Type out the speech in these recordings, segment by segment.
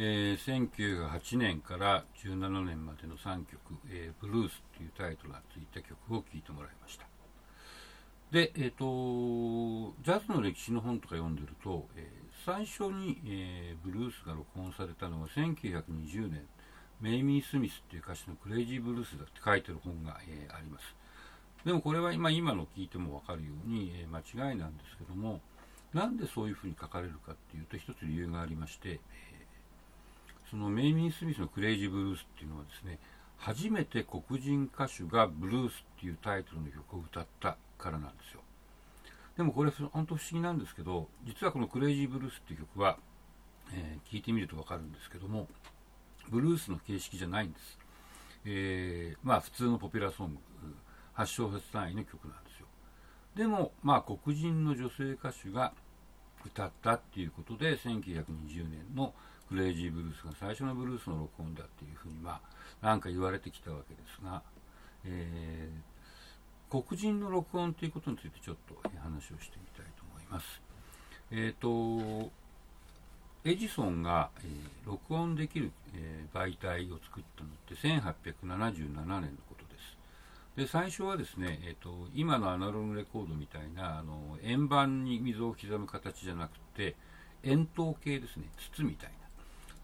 えー、1908年から17年までの3曲、えー、ブルースというタイトルがついた曲を聴いてもらいました。で、え、ー、と、ジャズの歴史の本とか読んでると、えー、最初に、えー、ブルースが録音されたのは1920年、メイミー・スミスっていう歌手のクレイジーブルースだって書いてる本が、え、あります。でもこれは今今の聞いても分かるように、え、間違いなんですけども、なんでそういうふうに書かれるかっていうと、一つ理由がありまして、え、そのメイミー・スミスのクレイジーブルースっていうのはですね、初めて黒人歌手がブルースっていうタイトルの曲を歌ったからなんですよ。でもこれ本当不思議なんですけど、実はこのクレイジーブルースっていう曲は、えー、聞いてみるとわかるんですけども、ブルースの形式じゃないんです。えー、まあ普通のポピュラーソング、8小節単位の曲なんですよ。でも、まあ黒人の女性歌手が歌ったっていうことで、1920年のクレイジーブルースが最初のブルースの録音だっていうふうに、まあ、なんか言われてきたわけですが、えー黒人の録音ということについてちょっと話をしてみたいと思います。えっ、ー、と、エジソンが、えー、録音できる、えー、媒体を作ったのって1877年のことです。で、最初はですね、えーと、今のアナログレコードみたいなあの円盤に溝を刻む形じゃなくて、円筒形ですね、筒みたいな、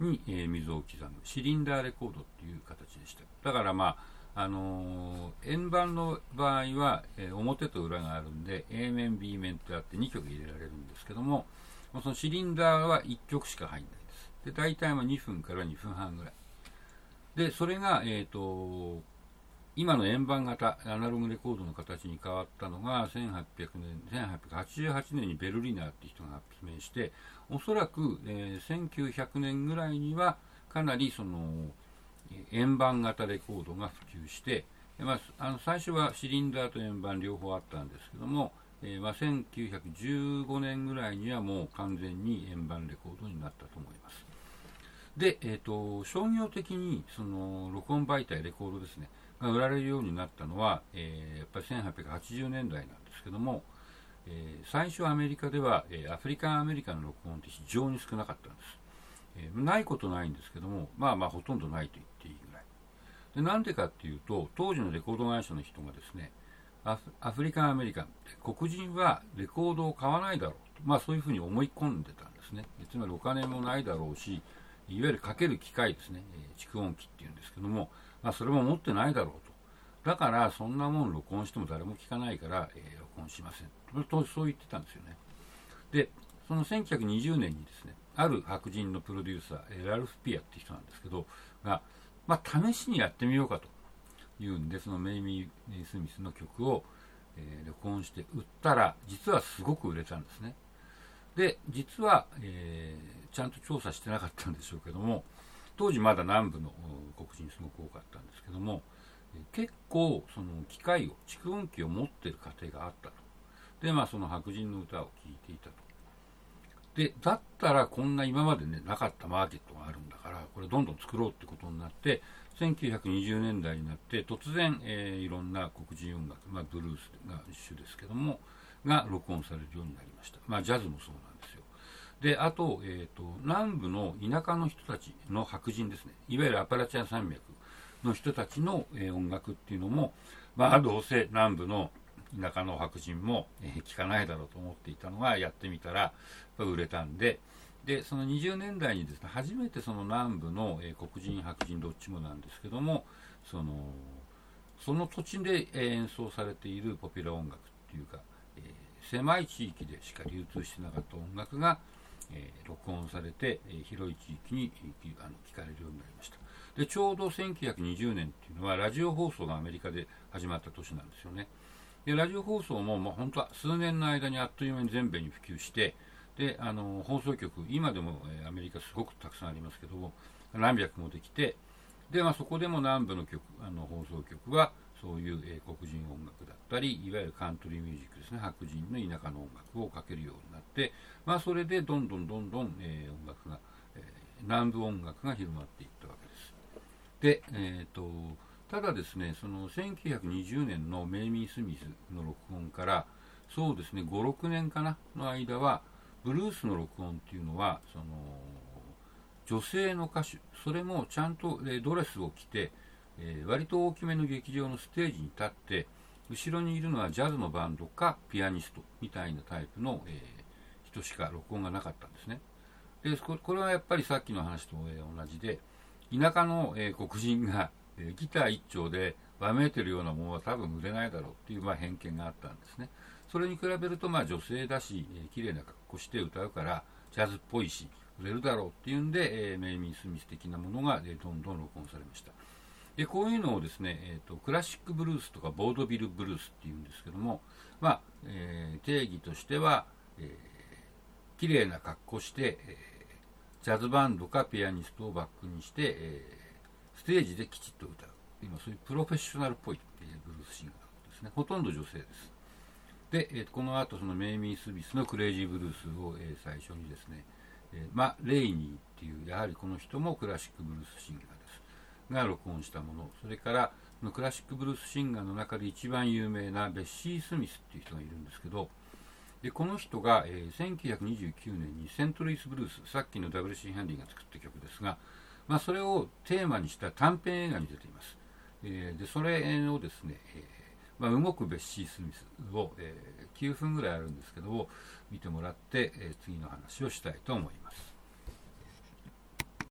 に、えー、溝を刻む、シリンダーレコードっていう形でした。だからまあ、あのー、円盤の場合は、えー、表と裏があるんで A 面 B 面ってあって2曲入れられるんですけどもそのシリンダーは1曲しか入んないです。で大体は2分から2分半ぐらい。でそれが、えーと、今の円盤型アナログレコードの形に変わったのが1800年1888年にベルリナーって人が発明しておそらく、えー、1900年ぐらいにはかなりその円盤型レコードが普及して、まあ、あの最初はシリンダーと円盤両方あったんですけども、えー、まあ、1915年ぐらいにはもう完全に円盤レコードになったと思います。で、えーと、商業的にその録音媒体、レコードですね、が売られるようになったのは、えー、やっぱり1880年代なんですけども、えー、最初アメリカでは、えアフリカンアメリカの録音って非常に少なかったんです。えー、ないことないんですけども、まあまあほとんどないと言っていいぐらい。で、なんでかっていうと、当時のレコード会社の人がですね、アフリカン・アメリカン、黒人はレコードを買わないだろうと、まあそういうふうに思い込んでたんですね。つまりお金もないだろうし、いわゆるかける機械ですね、蓄音機っていうんですけども、まあそれも持ってないだろうと。だからそんなもん録音しても誰も聞かないから、えー、録音しません。とそう言ってたんですよね。で、その1920年にですね、ある白人のプロデューサー、ラルフ・ピアっていう人なんですけど、が、まあ、試しにやってみようかというんで、そのメイミー・スミスの曲を、えー、録音して売ったら、実はすごく売れたんですね。で、実は、えー、ちゃんと調査してなかったんでしょうけども、当時まだ南部の黒人すごく多かったんですけども、結構その機械を、蓄音機を持ってる家庭があったと。で、まあその白人の歌を聴いていたと。で、だったらこんな今までね、なかったマーケットがあるんだから、これどんどん作ろうってことになって、1920年代になって突然、えー、いろんな黒人音楽、まあ、ブルースが一種ですけども、が録音されるようになりました。まあ、ジャズもそうなんで。あと、え、ー、と、南部の田舎の人たちの白人ですね、いわゆるアパラチア山脈の人たちの、えー、音楽っていうのも、まあ、どうせ南部の田舎の白人も、えー、聞かないだろうと思っていたのがやってみたら売れたんででその20年代にですね初めてその南部の、えー、黒人白人どっちもなんですけどもそのその土地で、演奏されているポピュラー音楽っていうか、えー、狭い地域でしか流通してなかった音楽が、えー、録音されて、えー、広い地域にあの聞かれるようになりました。でちょうど1920年っていうのはラジオ放送がアメリカで始まった年なんですよね。でラジオ放送も、まあ、本当は数年の間にあっという間に全米に普及してであの放送局今でも、え、アメリカすごくたくさんありますけども何百もできてで、まあ、そこでも南部の局あの放送局はそういう、えー、黒人音楽だったりいわゆるカントリーミュージックですね白人の田舎の音楽をかけるようになって、まあ、それでどんどんどんどん、えー、音楽が、え南部音楽が広まっていったわけです。で、えーとただですね、その1920年のメイミー・スミスの録音から、そうですね、5、6年かなの間は、ブルースの録音っていうのは、その、女性の歌手それもちゃんと、えドレスを着て、えー、割と大きめの劇場のステージに立って後ろにいるのはジャズのバンドかピアニストみたいなタイプの、えー、人しか録音がなかったんですね。でこれはやっぱりさっきの話と、同じで田舎の、え黒人が、えギター一丁でわめいてるようなものは多分売れないだろうっていう、まあ、偏見があったんですね。それに比べると、まあ、女性だし、えー、綺麗な格好して歌うからジャズっぽいし売れるだろうっていうんで、えー、メイミー・スミス的なものが、え、どんどん録音されました。でこういうのをですね、えーと、クラシックブルースとかボードビルブルースっていうんですけども、まあえー、定義としては、えー、綺麗な格好して、えー、ジャズバンドかピアニストをバックにして、えー、ステージできちっと歌う。今そういうプロフェッショナルっぽい、え、ブルースシンガーですね。ほとんど女性です。で、えー、この後そのメイミー・スミスのクレイジーブルースを、えー、最初にですね、えー、まレイニーっていうやはりこの人もクラシックブルースシンガーです。が録音したものそれからのクラシックブルースシンガーの中で一番有名なベッシー・スミスっていう人がいるんですけどでこの人が、えー、1929年にセントルイス・ブルースさっきの W.C. ハンディが作った曲ですが、まあ、それをテーマにした短編映画に出ています、えー、でそれをですね、えーまあ、動くベッシー・スミスを、えー、9分ぐらいあるんですけども見てもらって、え、次の話をしたいと思います